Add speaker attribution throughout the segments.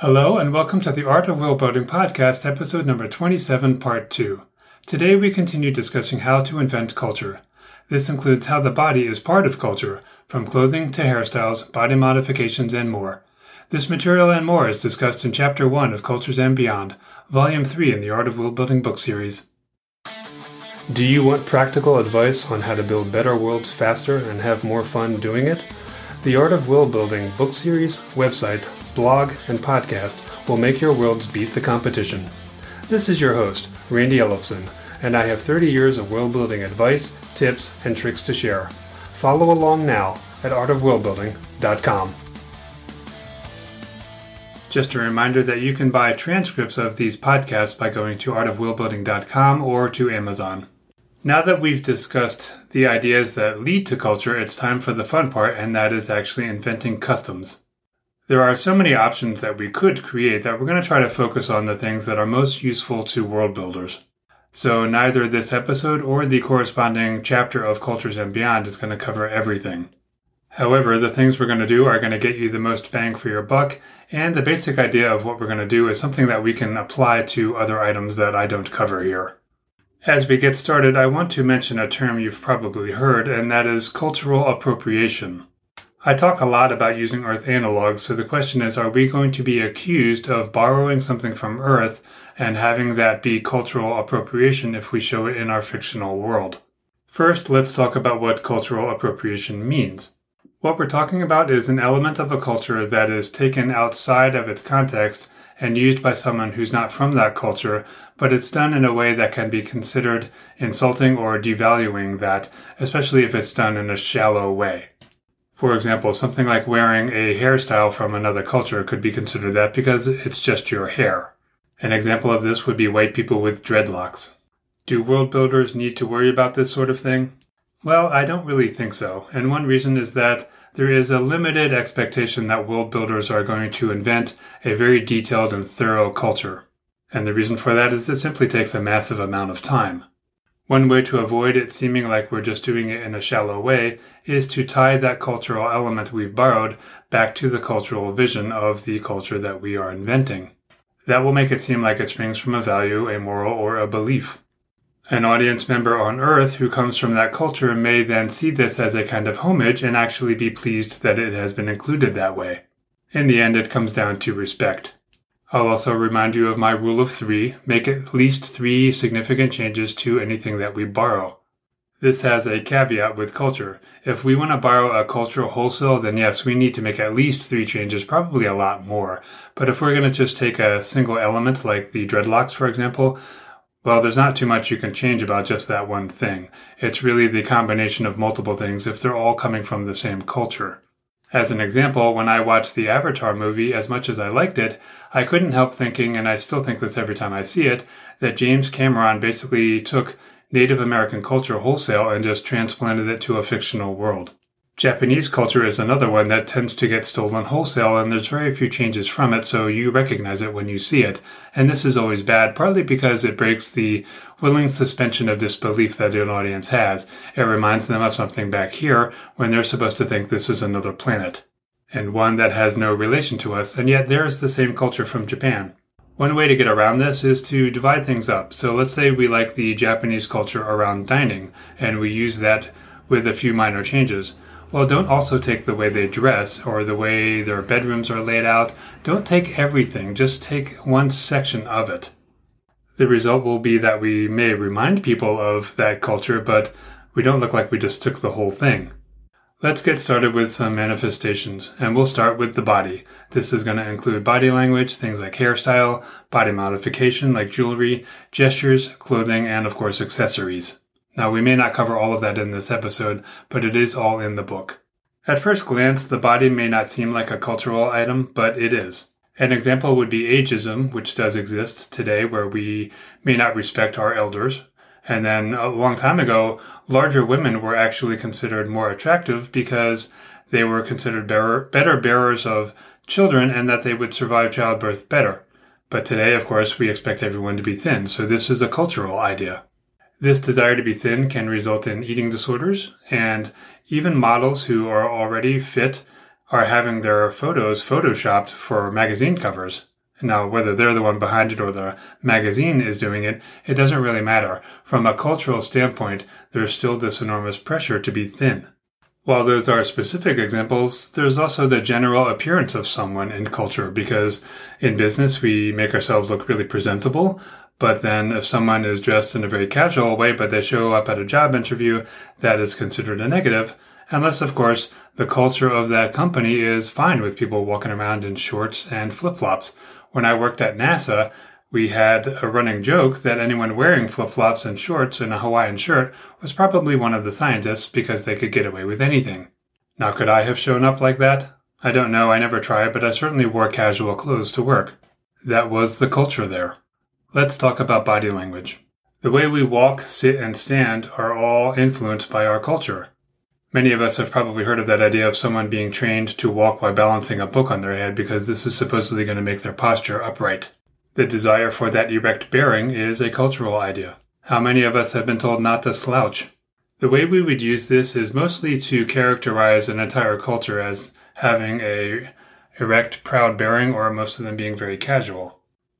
Speaker 1: Hello, and welcome to the Art of Building podcast, episode number 27, part 2. Today we continue discussing how to invent culture. This includes how the body is part of culture, from clothing to hairstyles, body modifications, and more. This material and more is discussed in Chapter 1 of Cultures and Beyond, Volume 3 in the Art of World Building book series. Do you want practical advice on how to build better worlds faster and have more fun doing it? The Art of World Building book series, website, blog, and podcast will make your worlds beat the competition. This is your host, Randy Ellefson, and I have 30 years of world building advice, tips, and tricks to share. Follow along now at artofworldbuilding.com. Just a reminder that you can buy transcripts of these podcasts by going to artofworldbuilding.com or to Amazon. Now that we've discussed the ideas that lead to culture, it's time for the fun part, and that is actually inventing customs. There are so many options that we could create that we're going to try to focus on the things that are most useful to world builders. So, neither this episode or the corresponding chapter of Cultures and Beyond is going to cover everything. However, the things we're going to do are going to get you the most bang for your buck, and the basic idea of what we're going to do is something that we can apply to other items that I don't cover here. As we get started, I want to mention a term you've probably heard, and that is cultural appropriation. I talk a lot about using Earth analogs, so the question is are we going to be accused of borrowing something from Earth and having that be cultural appropriation if we show it in our fictional world? First, let's talk about what cultural appropriation means. What we're talking about is an element of a culture that is taken outside of its context and used by someone who's not from that culture, but it's done in a way that can be considered insulting or devaluing that, especially if it's done in a shallow way. For example, something like wearing a hairstyle from another culture could be considered that because it's just your hair. An example of this would be white people with dreadlocks. Do world builders need to worry about this sort of thing? Well, I don't really think so, and one reason is that there is a limited expectation that world builders are going to invent a very detailed and thorough culture. And the reason for that is it simply takes a massive amount of time. One way to avoid it seeming like we're just doing it in a shallow way is to tie that cultural element we've borrowed back to the cultural vision of the culture that we are inventing. That will make it seem like it springs from a value, a moral, or a belief. An audience member on Earth who comes from that culture may then see this as a kind of homage and actually be pleased that it has been included that way. In the end, it comes down to respect. I'll also remind you of my rule of three make at least three significant changes to anything that we borrow. This has a caveat with culture. If we want to borrow a cultural wholesale, then yes, we need to make at least three changes, probably a lot more. But if we're going to just take a single element, like the dreadlocks, for example, well, there's not too much you can change about just that one thing. It's really the combination of multiple things if they're all coming from the same culture. As an example, when I watched the Avatar movie, as much as I liked it, I couldn't help thinking, and I still think this every time I see it, that James Cameron basically took Native American culture wholesale and just transplanted it to a fictional world. Japanese culture is another one that tends to get stolen wholesale, and there's very few changes from it, so you recognize it when you see it. And this is always bad, partly because it breaks the willing suspension of disbelief that an audience has. It reminds them of something back here when they're supposed to think this is another planet, and one that has no relation to us, and yet there's the same culture from Japan. One way to get around this is to divide things up. So let's say we like the Japanese culture around dining, and we use that with a few minor changes. Well, don't also take the way they dress or the way their bedrooms are laid out. Don't take everything, just take one section of it. The result will be that we may remind people of that culture, but we don't look like we just took the whole thing. Let's get started with some manifestations, and we'll start with the body. This is going to include body language, things like hairstyle, body modification like jewelry, gestures, clothing, and of course accessories. Now, we may not cover all of that in this episode, but it is all in the book. At first glance, the body may not seem like a cultural item, but it is. An example would be ageism, which does exist today, where we may not respect our elders. And then a long time ago, larger women were actually considered more attractive because they were considered bearer, better bearers of children and that they would survive childbirth better. But today, of course, we expect everyone to be thin, so this is a cultural idea. This desire to be thin can result in eating disorders, and even models who are already fit are having their photos photoshopped for magazine covers. Now, whether they're the one behind it or the magazine is doing it, it doesn't really matter. From a cultural standpoint, there's still this enormous pressure to be thin. While those are specific examples, there's also the general appearance of someone in culture because in business we make ourselves look really presentable. But then if someone is dressed in a very casual way, but they show up at a job interview, that is considered a negative. Unless, of course, the culture of that company is fine with people walking around in shorts and flip flops when I worked at NASA, we had a running joke that anyone wearing flip flops and shorts and a Hawaiian shirt was probably one of the scientists because they could get away with anything. Now, could I have shown up like that? I don't know, I never tried, but I certainly wore casual clothes to work. That was the culture there. Let's talk about body language. The way we walk, sit, and stand are all influenced by our culture. Many of us have probably heard of that idea of someone being trained to walk by balancing a book on their head because this is supposedly going to make their posture upright. The desire for that erect bearing is a cultural idea. How many of us have been told not to slouch? The way we would use this is mostly to characterize an entire culture as having a erect, proud bearing, or most of them being very casual.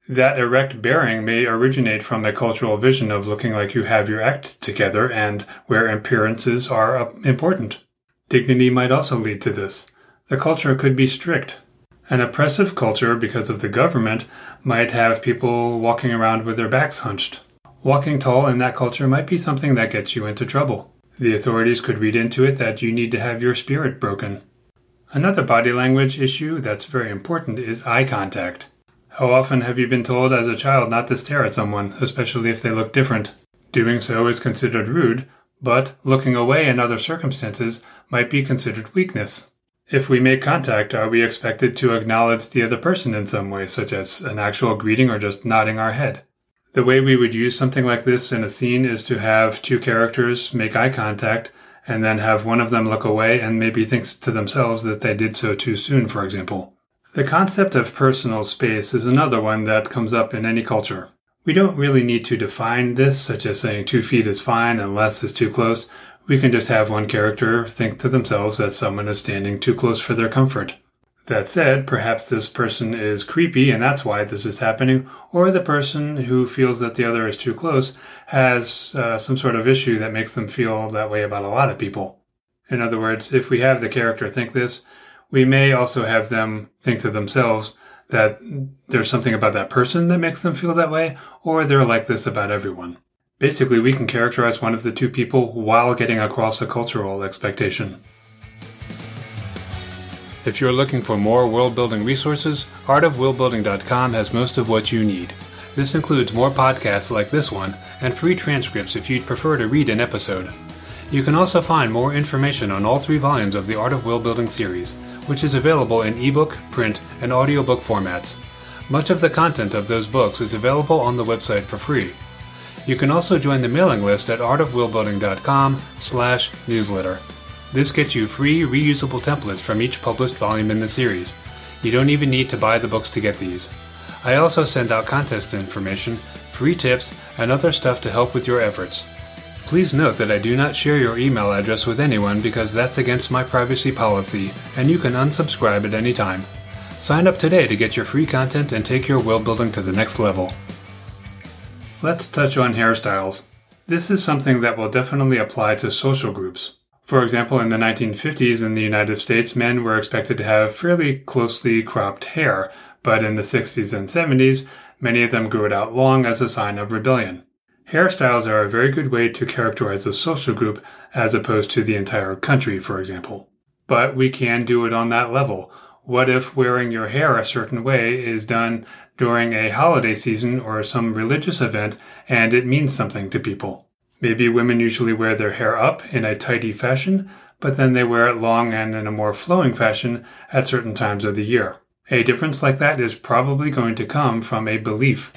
Speaker 1: That erect bearing may originate from a cultural vision of looking like you have your act together and where appearances are uh, important. Dignity might also lead to this. The culture could be strict. An oppressive culture, because of the government, might have people walking around with their backs hunched. Walking tall in that culture might be something that gets you into trouble. The authorities could read into it that you need to have your spirit broken. Another body language issue that's very important is eye contact. How often have you been told as a child not to stare at someone, especially if they look different? Doing so is considered rude, but looking away in other circumstances might be considered weakness. If we make contact, are we expected to acknowledge the other person in some way, such as an actual greeting or just nodding our head? The way we would use something like this in a scene is to have two characters make eye contact and then have one of them look away and maybe thinks to themselves that they did so too soon, for example. The concept of personal space is another one that comes up in any culture. We don't really need to define this, such as saying two feet is fine and less is too close. We can just have one character think to themselves that someone is standing too close for their comfort. That said, perhaps this person is creepy and that's why this is happening, or the person who feels that the other is too close has uh, some sort of issue that makes them feel that way about a lot of people. In other words, if we have the character think this, we may also have them think to themselves that there's something about that person that makes them feel that way, or they're like this about everyone. Basically, we can characterize one of the two people while getting across a cultural expectation. If you're looking for more world building resources, artofworldbuilding.com has most of what you need. This includes more podcasts like this one and free transcripts if you'd prefer to read an episode. You can also find more information on all three volumes of the Art of World Building series which is available in ebook, print, and audiobook formats. Much of the content of those books is available on the website for free. You can also join the mailing list at artofworldbuilding.com slash newsletter. This gets you free reusable templates from each published volume in the series. You don't even need to buy the books to get these. I also send out contest information, free tips, and other stuff to help with your efforts. Please note that I do not share your email address with anyone because that's against my privacy policy, and you can unsubscribe at any time. Sign up today to get your free content and take your world building to the next level. Let's touch on hairstyles. This is something that will definitely apply to social groups. For example, in the 1950s in the United States, men were expected to have fairly closely cropped hair, but in the 60s and 70s, many of them grew it out long as a sign of rebellion. Hairstyles are a very good way to characterize a social group as opposed to the entire country, for example. But we can do it on that level. What if wearing your hair a certain way is done during a holiday season or some religious event and it means something to people? Maybe women usually wear their hair up in a tidy fashion, but then they wear it long and in a more flowing fashion at certain times of the year. A difference like that is probably going to come from a belief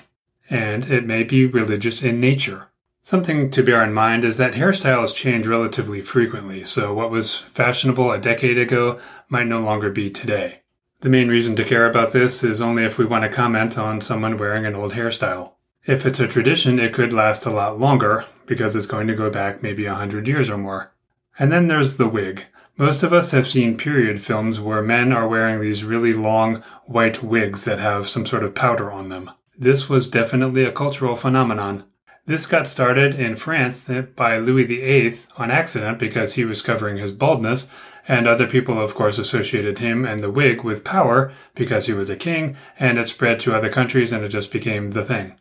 Speaker 1: and it may be religious in nature. Something to bear in mind is that hairstyles change relatively frequently, so what was fashionable a decade ago might no longer be today. The main reason to care about this is only if we want to comment on someone wearing an old hairstyle. If it's a tradition, it could last a lot longer because it's going to go back maybe a hundred years or more. And then there's the wig. Most of us have seen period films where men are wearing these really long white wigs that have some sort of powder on them. This was definitely a cultural phenomenon. This got started in France by Louis VIII on accident because he was covering his baldness, and other people, of course, associated him and the wig with power because he was a king, and it spread to other countries and it just became the thing.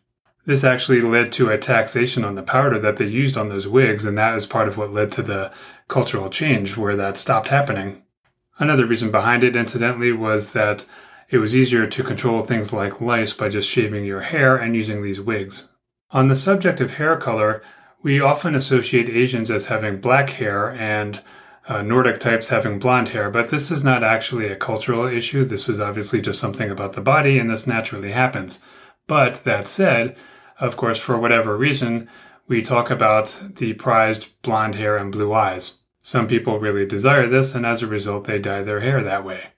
Speaker 1: This actually led to a taxation on the powder that they used on those wigs, and that is part of what led to the cultural change where that stopped happening. Another reason behind it, incidentally, was that it was easier to control things like lice by just shaving your hair and using these wigs. On the subject of hair color, we often associate Asians as having black hair and uh, Nordic types having blonde hair, but this is not actually a cultural issue. This is obviously just something about the body, and this naturally happens. But that said, of course, for whatever reason, we talk about the prized blonde hair and blue eyes. Some people really desire this, and as a result, they dye their hair that way.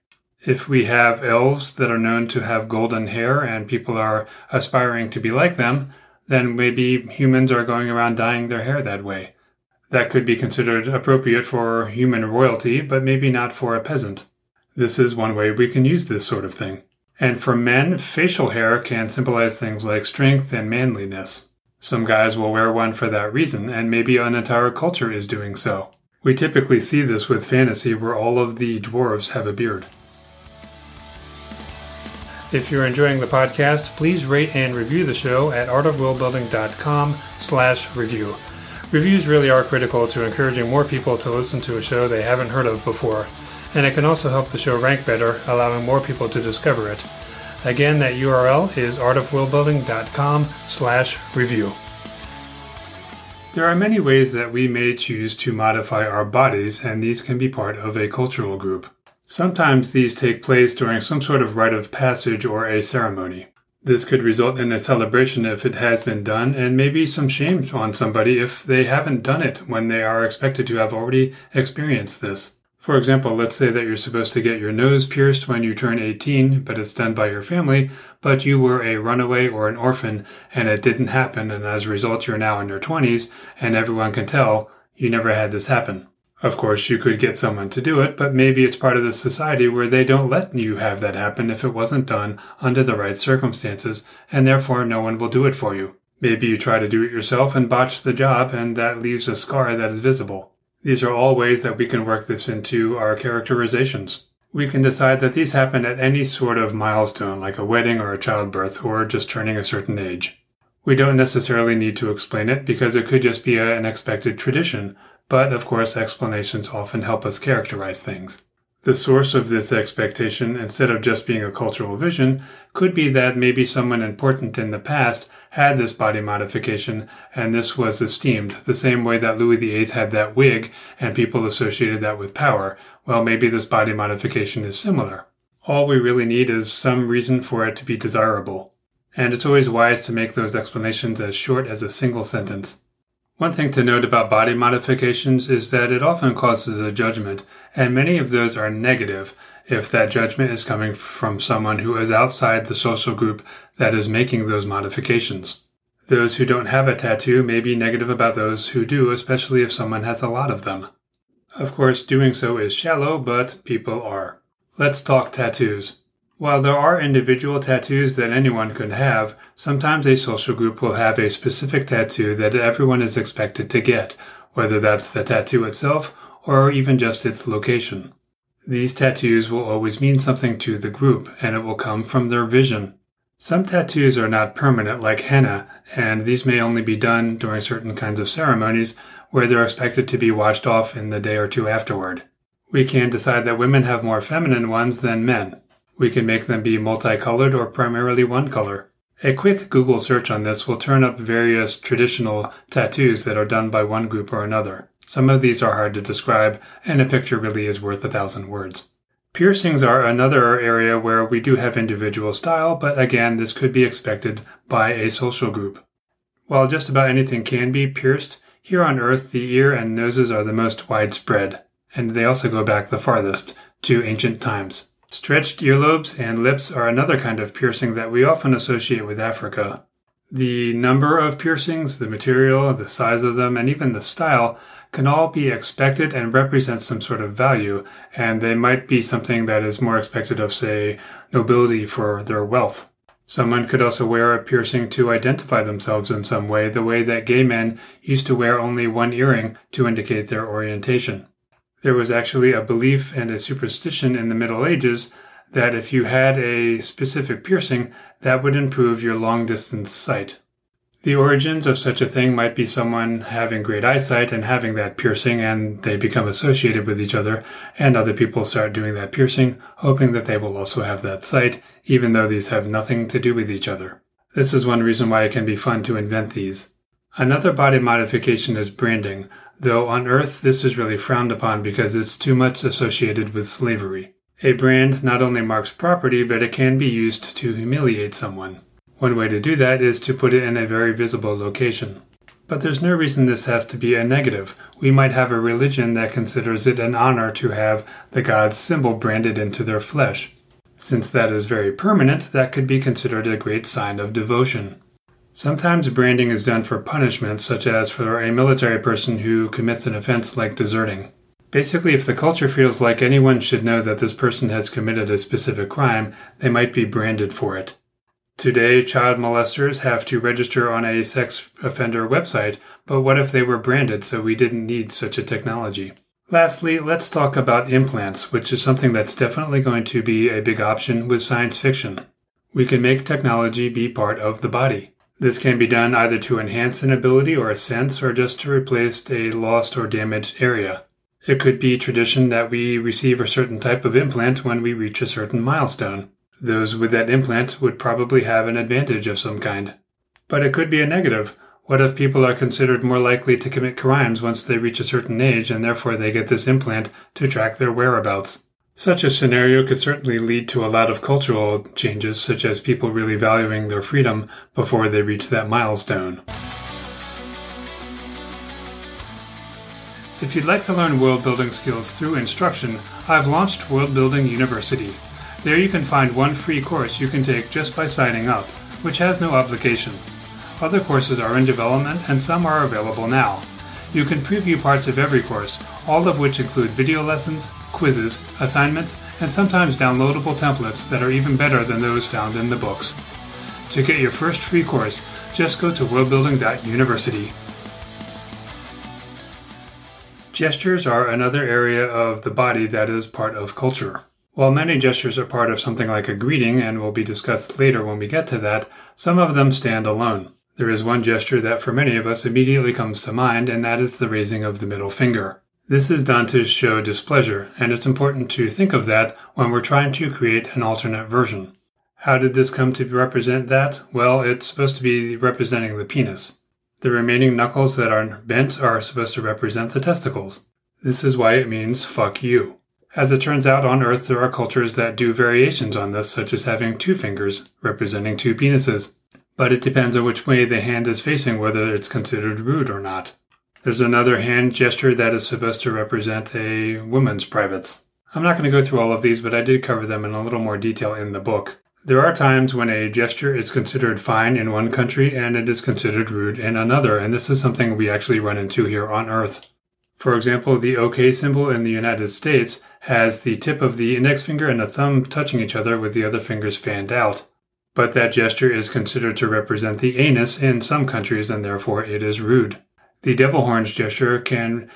Speaker 1: If we have elves that are known to have golden hair and people are aspiring to be like them, then maybe humans are going around dyeing their hair that way. That could be considered appropriate for human royalty, but maybe not for a peasant. This is one way we can use this sort of thing. And for men, facial hair can symbolize things like strength and manliness. Some guys will wear one for that reason, and maybe an entire culture is doing so. We typically see this with fantasy where all of the dwarves have a beard. If you're enjoying the podcast, please rate and review the show at artofworldbuilding.com slash review. Reviews really are critical to encouraging more people to listen to a show they haven't heard of before and it can also help the show rank better, allowing more people to discover it. Again, that URL is artofworldbuilding.com slash review. There are many ways that we may choose to modify our bodies, and these can be part of a cultural group. Sometimes these take place during some sort of rite of passage or a ceremony. This could result in a celebration if it has been done, and maybe some shame on somebody if they haven't done it when they are expected to have already experienced this. For example, let's say that you're supposed to get your nose pierced when you turn 18, but it's done by your family, but you were a runaway or an orphan and it didn't happen, and as a result, you're now in your 20s, and everyone can tell you never had this happen. Of course, you could get someone to do it, but maybe it's part of the society where they don't let you have that happen if it wasn't done under the right circumstances, and therefore no one will do it for you. Maybe you try to do it yourself and botch the job, and that leaves a scar that is visible. These are all ways that we can work this into our characterizations. We can decide that these happen at any sort of milestone, like a wedding or a childbirth, or just turning a certain age. We don't necessarily need to explain it because it could just be an expected tradition, but of course, explanations often help us characterize things. The source of this expectation, instead of just being a cultural vision, could be that maybe someone important in the past had this body modification and this was esteemed, the same way that Louis VIII had that wig and people associated that with power. Well, maybe this body modification is similar. All we really need is some reason for it to be desirable. And it's always wise to make those explanations as short as a single sentence. One thing to note about body modifications is that it often causes a judgment, and many of those are negative if that judgment is coming from someone who is outside the social group that is making those modifications. Those who don't have a tattoo may be negative about those who do, especially if someone has a lot of them. Of course, doing so is shallow, but people are. Let's talk tattoos. While there are individual tattoos that anyone could have, sometimes a social group will have a specific tattoo that everyone is expected to get, whether that's the tattoo itself or even just its location. These tattoos will always mean something to the group, and it will come from their vision. Some tattoos are not permanent, like henna, and these may only be done during certain kinds of ceremonies where they're expected to be washed off in the day or two afterward. We can decide that women have more feminine ones than men. We can make them be multicolored or primarily one color. A quick Google search on this will turn up various traditional tattoos that are done by one group or another. Some of these are hard to describe, and a picture really is worth a thousand words. Piercings are another area where we do have individual style, but again, this could be expected by a social group. While just about anything can be pierced, here on Earth the ear and noses are the most widespread, and they also go back the farthest, to ancient times. Stretched earlobes and lips are another kind of piercing that we often associate with Africa. The number of piercings, the material, the size of them, and even the style can all be expected and represent some sort of value, and they might be something that is more expected of, say, nobility for their wealth. Someone could also wear a piercing to identify themselves in some way, the way that gay men used to wear only one earring to indicate their orientation. There was actually a belief and a superstition in the Middle Ages that if you had a specific piercing, that would improve your long distance sight. The origins of such a thing might be someone having great eyesight and having that piercing, and they become associated with each other, and other people start doing that piercing, hoping that they will also have that sight, even though these have nothing to do with each other. This is one reason why it can be fun to invent these. Another body modification is branding, though on Earth this is really frowned upon because it's too much associated with slavery. A brand not only marks property, but it can be used to humiliate someone. One way to do that is to put it in a very visible location. But there's no reason this has to be a negative. We might have a religion that considers it an honor to have the god's symbol branded into their flesh. Since that is very permanent, that could be considered a great sign of devotion. Sometimes branding is done for punishment, such as for a military person who commits an offense like deserting. Basically, if the culture feels like anyone should know that this person has committed a specific crime, they might be branded for it. Today, child molesters have to register on a sex offender website, but what if they were branded so we didn't need such a technology? Lastly, let's talk about implants, which is something that's definitely going to be a big option with science fiction. We can make technology be part of the body. This can be done either to enhance an ability or a sense or just to replace a lost or damaged area. It could be tradition that we receive a certain type of implant when we reach a certain milestone. Those with that implant would probably have an advantage of some kind. But it could be a negative. What if people are considered more likely to commit crimes once they reach a certain age and therefore they get this implant to track their whereabouts? Such a scenario could certainly lead to a lot of cultural changes, such as people really valuing their freedom before they reach that milestone. If you'd like to learn world building skills through instruction, I've launched World Building University. There you can find one free course you can take just by signing up, which has no obligation. Other courses are in development and some are available now. You can preview parts of every course, all of which include video lessons, quizzes, assignments, and sometimes downloadable templates that are even better than those found in the books. To get your first free course, just go to worldbuilding.university. Gestures are another area of the body that is part of culture. While many gestures are part of something like a greeting and will be discussed later when we get to that, some of them stand alone. There is one gesture that for many of us immediately comes to mind, and that is the raising of the middle finger. This is done to show displeasure, and it's important to think of that when we're trying to create an alternate version. How did this come to represent that? Well, it's supposed to be representing the penis. The remaining knuckles that are bent are supposed to represent the testicles. This is why it means fuck you. As it turns out, on Earth there are cultures that do variations on this, such as having two fingers, representing two penises. But it depends on which way the hand is facing whether it's considered rude or not. There's another hand gesture that is supposed to represent a woman's privates. I'm not going to go through all of these, but I did cover them in a little more detail in the book. There are times when a gesture is considered fine in one country and it is considered rude in another, and this is something we actually run into here on Earth. For example, the OK symbol in the United States has the tip of the index finger and the thumb touching each other with the other fingers fanned out. But that gesture is considered to represent the anus in some countries and therefore it is rude. The devil horns gesture can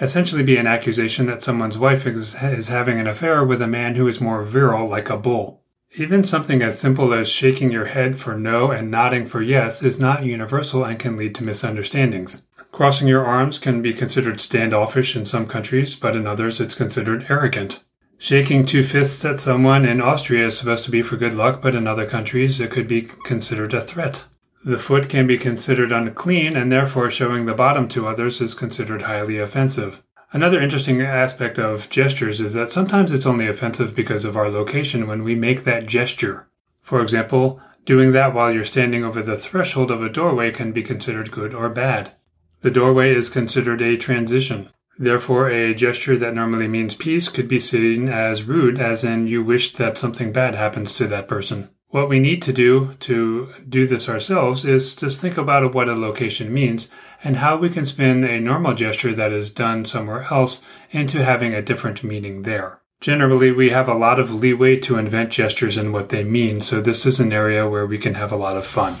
Speaker 1: essentially be an accusation that someone's wife is, is having an affair with a man who is more virile like a bull. Even something as simple as shaking your head for no and nodding for yes is not universal and can lead to misunderstandings. Crossing your arms can be considered standoffish in some countries, but in others it's considered arrogant. Shaking two fists at someone in Austria is supposed to be for good luck, but in other countries it could be considered a threat. The foot can be considered unclean, and therefore showing the bottom to others is considered highly offensive. Another interesting aspect of gestures is that sometimes it's only offensive because of our location when we make that gesture. For example, doing that while you're standing over the threshold of a doorway can be considered good or bad. The doorway is considered a transition. Therefore, a gesture that normally means peace could be seen as rude, as in you wish that something bad happens to that person. What we need to do to do this ourselves is just think about what a location means and how we can spin a normal gesture that is done somewhere else into having a different meaning there. Generally, we have a lot of leeway to invent gestures and what they mean, so this is an area where we can have a lot of fun.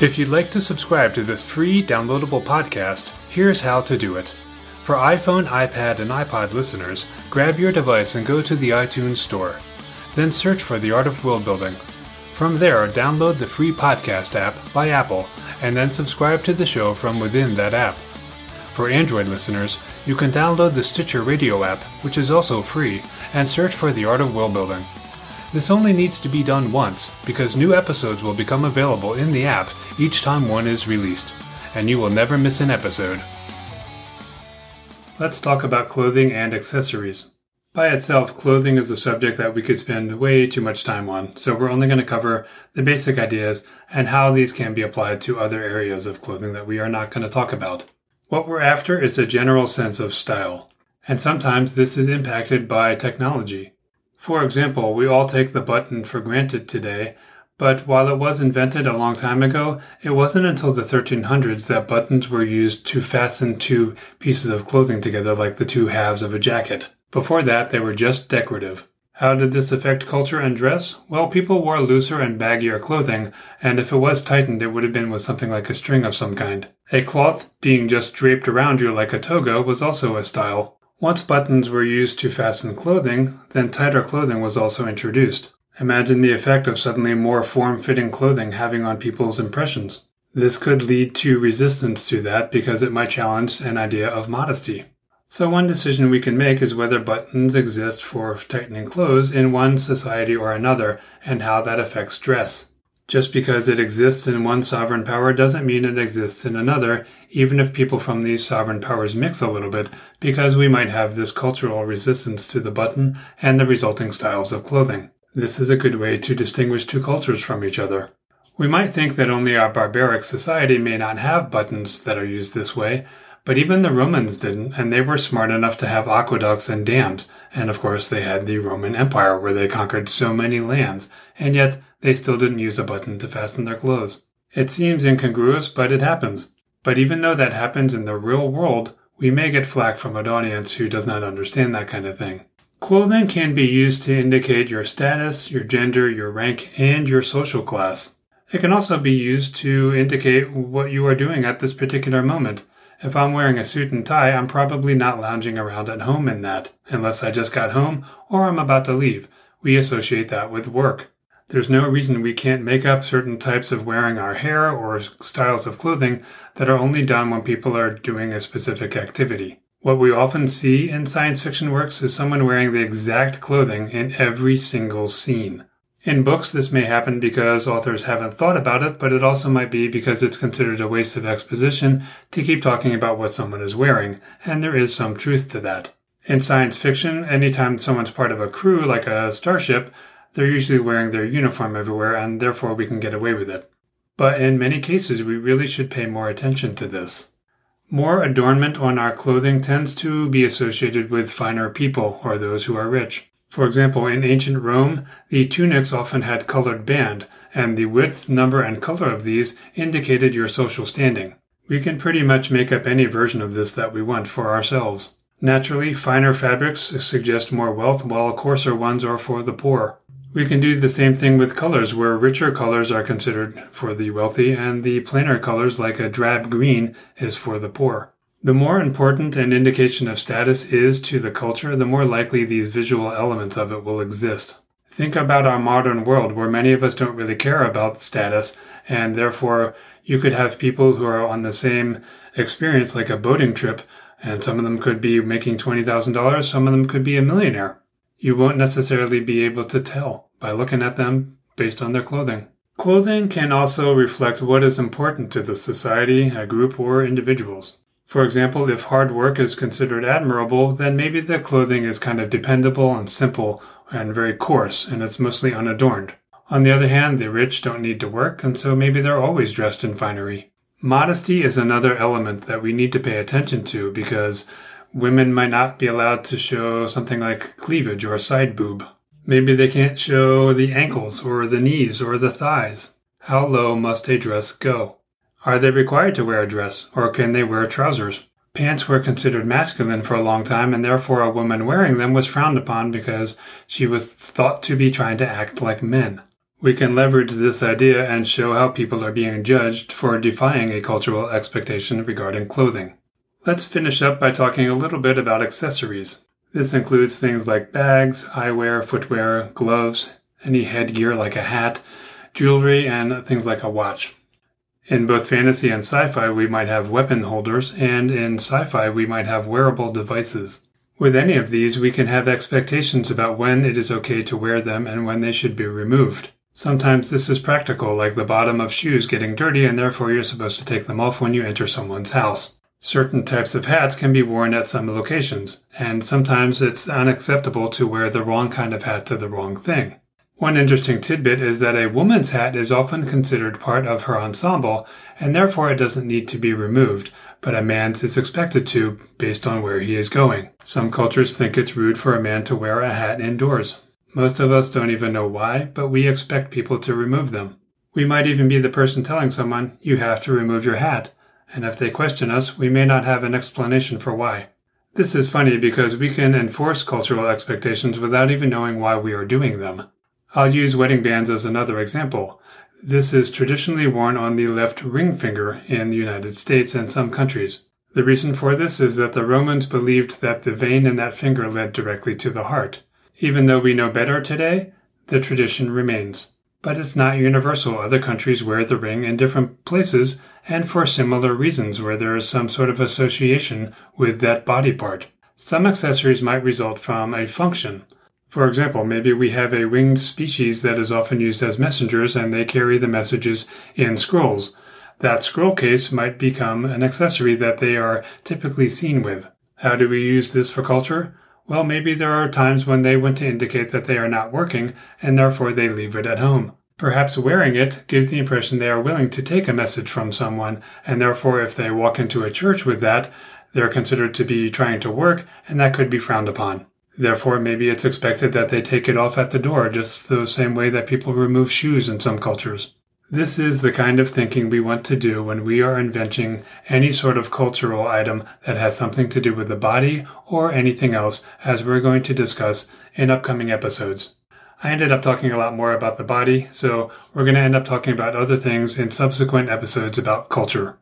Speaker 1: If you'd like to subscribe to this free downloadable podcast, here's how to do it. For iPhone, iPad, and iPod listeners, grab your device and go to the iTunes Store. Then search for The Art of World Building. From there, download the free podcast app by Apple and then subscribe to the show from within that app. For Android listeners, you can download the Stitcher Radio app, which is also free, and search for The Art of World Building. This only needs to be done once because new episodes will become available in the app each time one is released, and you will never miss an episode. Let's talk about clothing and accessories. By itself, clothing is a subject that we could spend way too much time on, so we're only going to cover the basic ideas and how these can be applied to other areas of clothing that we are not going to talk about. What we're after is a general sense of style, and sometimes this is impacted by technology. For example, we all take the button for granted today, but while it was invented a long time ago, it wasn't until the 1300s that buttons were used to fasten two pieces of clothing together like the two halves of a jacket. Before that, they were just decorative. How did this affect culture and dress? Well, people wore looser and baggier clothing, and if it was tightened, it would have been with something like a string of some kind. A cloth being just draped around you like a toga was also a style. Once buttons were used to fasten clothing, then tighter clothing was also introduced. Imagine the effect of suddenly more form fitting clothing having on people's impressions. This could lead to resistance to that because it might challenge an idea of modesty. So, one decision we can make is whether buttons exist for tightening clothes in one society or another and how that affects dress. Just because it exists in one sovereign power doesn't mean it exists in another, even if people from these sovereign powers mix a little bit, because we might have this cultural resistance to the button and the resulting styles of clothing. This is a good way to distinguish two cultures from each other. We might think that only our barbaric society may not have buttons that are used this way, but even the Romans didn't, and they were smart enough to have aqueducts and dams. And of course, they had the Roman Empire where they conquered so many lands, and yet they still didn't use a button to fasten their clothes. It seems incongruous, but it happens. But even though that happens in the real world, we may get flack from an audience who does not understand that kind of thing. Clothing can be used to indicate your status, your gender, your rank, and your social class. It can also be used to indicate what you are doing at this particular moment. If I'm wearing a suit and tie, I'm probably not lounging around at home in that, unless I just got home or I'm about to leave. We associate that with work. There's no reason we can't make up certain types of wearing our hair or styles of clothing that are only done when people are doing a specific activity. What we often see in science fiction works is someone wearing the exact clothing in every single scene. In books, this may happen because authors haven't thought about it, but it also might be because it's considered a waste of exposition to keep talking about what someone is wearing, and there is some truth to that. In science fiction, anytime someone's part of a crew, like a starship, they're usually wearing their uniform everywhere, and therefore we can get away with it. But in many cases, we really should pay more attention to this. More adornment on our clothing tends to be associated with finer people or those who are rich. For example, in ancient Rome, the tunics often had colored band, and the width, number, and color of these indicated your social standing. We can pretty much make up any version of this that we want for ourselves. Naturally, finer fabrics suggest more wealth, while coarser ones are for the poor. We can do the same thing with colors, where richer colors are considered for the wealthy, and the plainer colors, like a drab green, is for the poor. The more important an indication of status is to the culture, the more likely these visual elements of it will exist. Think about our modern world where many of us don't really care about status, and therefore you could have people who are on the same experience like a boating trip, and some of them could be making $20,000, some of them could be a millionaire. You won't necessarily be able to tell by looking at them based on their clothing. Clothing can also reflect what is important to the society, a group, or individuals. For example, if hard work is considered admirable, then maybe the clothing is kind of dependable and simple and very coarse, and it's mostly unadorned. On the other hand, the rich don't need to work, and so maybe they're always dressed in finery. Modesty is another element that we need to pay attention to because women might not be allowed to show something like cleavage or side boob. Maybe they can't show the ankles or the knees or the thighs. How low must a dress go? Are they required to wear a dress, or can they wear trousers? Pants were considered masculine for a long time, and therefore a woman wearing them was frowned upon because she was thought to be trying to act like men. We can leverage this idea and show how people are being judged for defying a cultural expectation regarding clothing. Let's finish up by talking a little bit about accessories. This includes things like bags, eyewear, footwear, gloves, any headgear like a hat, jewelry, and things like a watch. In both fantasy and sci fi, we might have weapon holders, and in sci fi, we might have wearable devices. With any of these, we can have expectations about when it is okay to wear them and when they should be removed. Sometimes this is practical, like the bottom of shoes getting dirty, and therefore you're supposed to take them off when you enter someone's house. Certain types of hats can be worn at some locations, and sometimes it's unacceptable to wear the wrong kind of hat to the wrong thing. One interesting tidbit is that a woman's hat is often considered part of her ensemble, and therefore it doesn't need to be removed, but a man's is expected to, based on where he is going. Some cultures think it's rude for a man to wear a hat indoors. Most of us don't even know why, but we expect people to remove them. We might even be the person telling someone, you have to remove your hat, and if they question us, we may not have an explanation for why. This is funny because we can enforce cultural expectations without even knowing why we are doing them. I'll use wedding bands as another example. This is traditionally worn on the left ring finger in the United States and some countries. The reason for this is that the Romans believed that the vein in that finger led directly to the heart. Even though we know better today, the tradition remains. But it's not universal. Other countries wear the ring in different places and for similar reasons where there is some sort of association with that body part. Some accessories might result from a function, for example, maybe we have a winged species that is often used as messengers and they carry the messages in scrolls. That scroll case might become an accessory that they are typically seen with. How do we use this for culture? Well, maybe there are times when they want to indicate that they are not working and therefore they leave it at home. Perhaps wearing it gives the impression they are willing to take a message from someone, and therefore, if they walk into a church with that, they're considered to be trying to work, and that could be frowned upon. Therefore, maybe it's expected that they take it off at the door, just the same way that people remove shoes in some cultures. This is the kind of thinking we want to do when we are inventing any sort of cultural item that has something to do with the body or anything else, as we're going to discuss in upcoming episodes. I ended up talking a lot more about the body, so we're going to end up talking about other things in subsequent episodes about culture.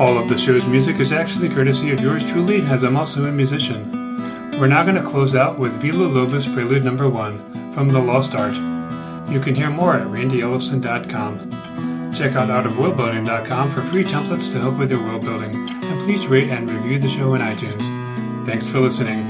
Speaker 1: All of the show's music is actually courtesy of yours truly, as I'm also a musician. We're now going to close out with Villa Lobos Prelude Number 1 from The Lost Art. You can hear more at randyellefson.com. Check out artofworldbuilding.com for free templates to help with your world building, and please rate and review the show on iTunes. Thanks for listening.